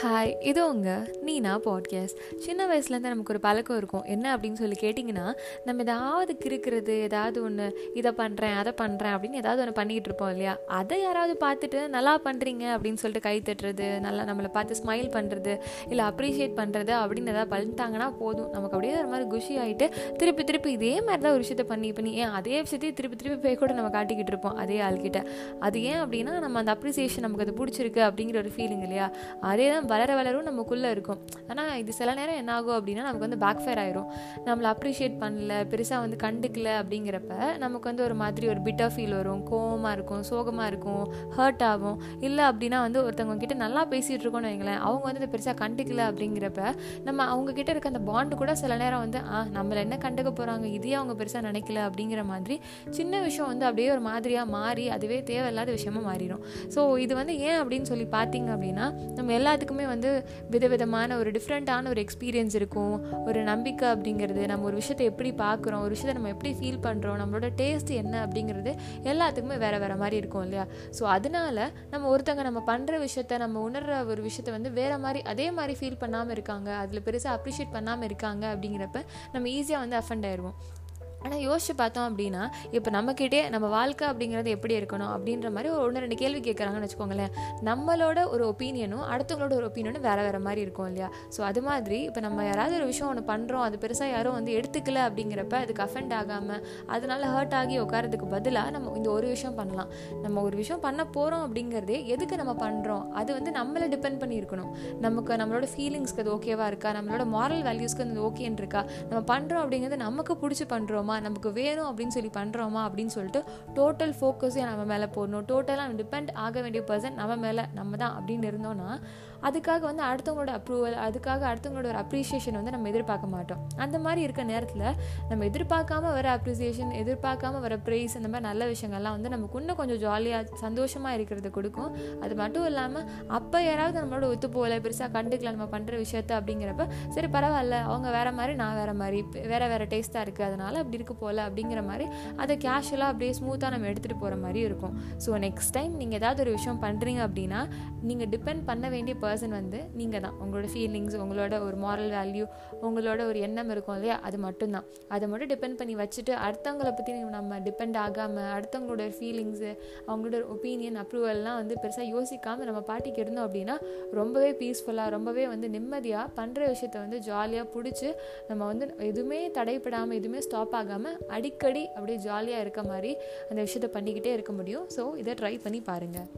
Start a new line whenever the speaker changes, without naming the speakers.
Hi இது உங்கள் நீனா podcast சின்ன வயசுலேருந்து நமக்கு ஒரு பழக்கம் இருக்கும். என்ன அப்படின்னு சொல்லி கேட்டிங்கன்னா நம்ம ஏதாவது கிறுக்கிறது ஏதாவது ஒன்று இதை பண்ணுறேன் அதை பண்ணுறேன் அப்படின்னு ஏதாவது ஒன்று பண்ணிகிட்டு இருப்போம் இல்லையா? அதை யாராவது பார்த்துட்டு நல்லா பண்ணுறீங்க அப்படின்னு சொல்லிட்டு கை தட்டுறது நல்லா நம்மளை பார்த்து ஸ்மைல் பண்ணுறது இல்லை அப்ரிஷியேட் பண்ணுறது அப்படின்னு ஏதாவது பண்ணிட்டாங்கன்னா போதும். நமக்கு அப்படியே ஒரு மாதிரி குஷி ஆகிட்டு திருப்பி திருப்பி இதே மாதிரி தான் ஒரு விஷயத்த பண்ணி பண்ணி ஏன் அதே விஷயத்தையும் திருப்பி திருப்பி போய் கூட நம்ம காட்டிக்கிட்டு இருப்போம் அதே ஆள்கிட்ட. அது ஏன் அப்படின்னா நம்ம அந்த அப்ரிசியேஷன் நமக்கு அது பிடிச்சிருக்கு அப்படிங்கிற ஒரு ஃபீலிங் இல்லையா? அதே தான் வளர வளரும் நமக்குள்ளே இருக்கும். ஆனால் இது சில நேரம் என்ன ஆகும் அப்படின்னா நமக்கு வந்து பேக் ஃபயர் ஆயிரும். நம்மளை அப்ரிஷியேட் பண்ணல பெருசாக வந்து கண்டுக்கல அப்படிங்கிறப்ப நமக்கு வந்து ஒரு மாதிரி ஒரு பிட்டர் ஃபீல் வரும். கோவமாக இருக்கும் சோகமாக இருக்கும் ஹர்ட் ஆகும். இல்லை அப்படின்னா வந்து ஒருத்தவங்க கிட்ட நல்லா பேசிகிட்டு இருக்கோம்னு வைங்களேன் அவங்க வந்து பெருசாக கண்டுக்கல அப்படிங்கிறப்ப நம்ம அவங்க கிட்ட இருக்க அந்த பாண்டு கூட சில நேரம் வந்து ஆ நம்மளை என்ன கண்டுக்க போகிறாங்க இதையே அவங்க பெருசாக நினைக்கல. அப்படிங்கிற மாதிரி சின்ன விஷயம் வந்து அப்படியே ஒரு மாதிரியாக மாறி அதுவே தேவையில்லாத விஷயமா மாறிடும் ஸோ இது வந்து ஏன் அப்படின்னு சொல்லி பார்த்தீங்க அப்படின்னா நம்ம எல்லாத்துக்குமே வந்து விதவிதமான ஒரு டிஃப்ரெண்ட்டான ஒரு எக்ஸ்பீரியன்ஸ் இருக்கும். ஒரு நம்பிக்கை அப்படிங்கிறது நம்ம ஒரு விஷயத்தை எப்படி பார்க்குறோம் ஒரு விஷயத்தை நம்ம எப்படி ஃபீல் பண்ணுறோம் நம்மளோட டேஸ்ட் என்ன அப்படிங்கிறது எல்லாத்துக்குமே வேறு வேறு மாதிரி இருக்கும் இல்லையா? ஸோ அதனால நம்ம ஒருத்தங்க நம்ம பண்ணுற விஷயத்த நம்ம உணர்கிற ஒரு விஷயத்த வந்து வேறு மாதிரி அதே மாதிரி ஃபீல் பண்ணாமல் இருக்காங்க அதில் பெருசாக அப்ரிஷியேட் பண்ணாமல் இருக்காங்க அப்படிங்கிறப்ப நம்ம ஈஸியாக வந்து அஃபண்ட் ஆயிடுவோம். ஆனால் யோசிச்சு பார்த்தோம் அப்படின்னா இப்போ நம்மக்கிட்டே நம்ம வாழ்க்கை அப்படிங்கிறது எப்படி இருக்கணும் அப்படின்ற மாதிரி ஒரு ஒன்று ரெண்டு கேள்வி கேட்குறாங்கன்னு வச்சுக்கோங்களேன். நம்மளோட ஒரு ஒப்பீனியனும் அடுத்தவங்களோட ஒரு ஒப்பீனியனும் வேறு வேறு மாதிரி இருக்கும் இல்லையா? ஸோ அது மாதிரி இப்போ நம்ம யாராவது ஒரு விஷயம் ஒன்று பண்ணுறோம் அது பெருசாக யாரும் வந்து எடுத்துக்கல அப்படிங்கிறப்ப அதுக்கு அஃபெண்ட் ஆகாமல் அதனால ஹர்ட் ஆகி உட்காரதுக்கு பதிலாக நம்ம இந்த ஒரு விஷயம் பண்ணலாம். நம்ம ஒரு விஷயம் பண்ண போகிறோம் அப்படிங்கிறதே எதுக்கு நம்ம பண்ணுறோம் அது வந்து நம்மளை டிபெண்ட் பண்ணி இருக்கணும். நமக்கு நம்மளோட ஃபீலிங்ஸ்க்கு அது ஓகேவா இருக்கா? நம்மளோட மாரல் வேல்யூஸ்க்கு அது ஓகேன்னு இருக்கா? நம்ம பண்ணுறோம் அப்படிங்கிறது நமக்கு பிடிச்சி பண்ணுறோமா நமக்கு வேணும் அப்படின்னு சொல்லி பண்ணுறோமா அப்படின்னு சொல்லிட்டு டோட்டல் ஃபோக்கஸே நம்ம மேலே போடணும். டோட்டலாக டிபெண்ட் ஆக வேண்டிய பர்சன் நம்ம மேலே நம்ம தான் அப்படின்னு இருந்தோம்னா அதுக்காக வந்து அடுத்தவங்களோட அப்ரூவல் அதுக்காக அடுத்தவங்களோட ஒரு அப்ரிசியேஷன் வந்து நம்ம எதிர்பார்க்க மாட்டோம். அந்த மாதிரி இருக்க நேரத்தில் நம்ம எதிர்பார்க்காம வர அப்ரிசியேஷன் எதிர்பார்க்காம வர ப்ரைஸ் அந்த மாதிரி நல்ல விஷயங்கள்லாம் வந்து நமக்கு இன்னும் கொஞ்சம் ஜாலியாக சந்தோஷமாக இருக்கிறது கொடுக்கும். அது மட்டும் இல்லாமல் அப்போ யாராவது நம்மளோட ஒத்து போகல பெருசாக கண்டுக்கல நம்ம பண்ணுற விஷயத்த அப்படிங்கிறப்ப சரி பரவாயில்ல அவங்க வேற மாதிரி நான் வேற மாதிரி வேற வேற டேஸ்ட்டாக இருக்குது அதனால அப்படி இருக்கு போல அப்படிங்கிற மாதிரி அதை கேஷுவலாக அப்படியே ஸ்மூத்தாக நம்ம எடுத்துகிட்டு போகிற மாதிரி இருக்கும். ஸோ நெக்ஸ்ட் டைம் நீங்கள் ஏதாவது ஒரு விஷயம் பண்ணுறீங்க அப்படின்னா நீங்கள் டிபெண்ட் பண்ண வேண்டிய பர்சன் வந்து நீங்கள் தான். உங்களோட ஃபீலிங்ஸ் உங்களோட ஒரு மாரல் வேல்யூ உங்களோட ஒரு எண்ணம் இருக்கும் இல்லையா? அது மட்டும்தான். அதை மட்டும் டிபெண்ட் பண்ணி வச்சுட்டு அடுத்தவங்களை பற்றி நம்ம டிபெண்ட் ஆகாமல் அடுத்தவங்களோட ஃபீலிங்ஸு அவங்களோட ஒப்பீனியன் அப்ரூவல்லாம் வந்து பெருசாக யோசிக்காமல் நம்ம பாட்டிக்கு இருந்தோம் அப்படின்னா ரொம்பவே பீஸ்ஃபுல்லாக ரொம்பவே வந்து நிம்மதியாக பண்ணுற விஷயத்த வந்து ஜாலியாக பிடிச்சி நம்ம வந்து எதுவுமே தடைப்படாமல் எதுவுமே ஸ்டாப் ஆகாமல் அடிக்கடி அப்படியே ஜாலியாக இருக்க மாதிரி அந்த விஷயத்த பண்ணிக்கிட்டே இருக்க முடியும். ஸோ இதை ட்ரை பண்ணி பாருங்கள்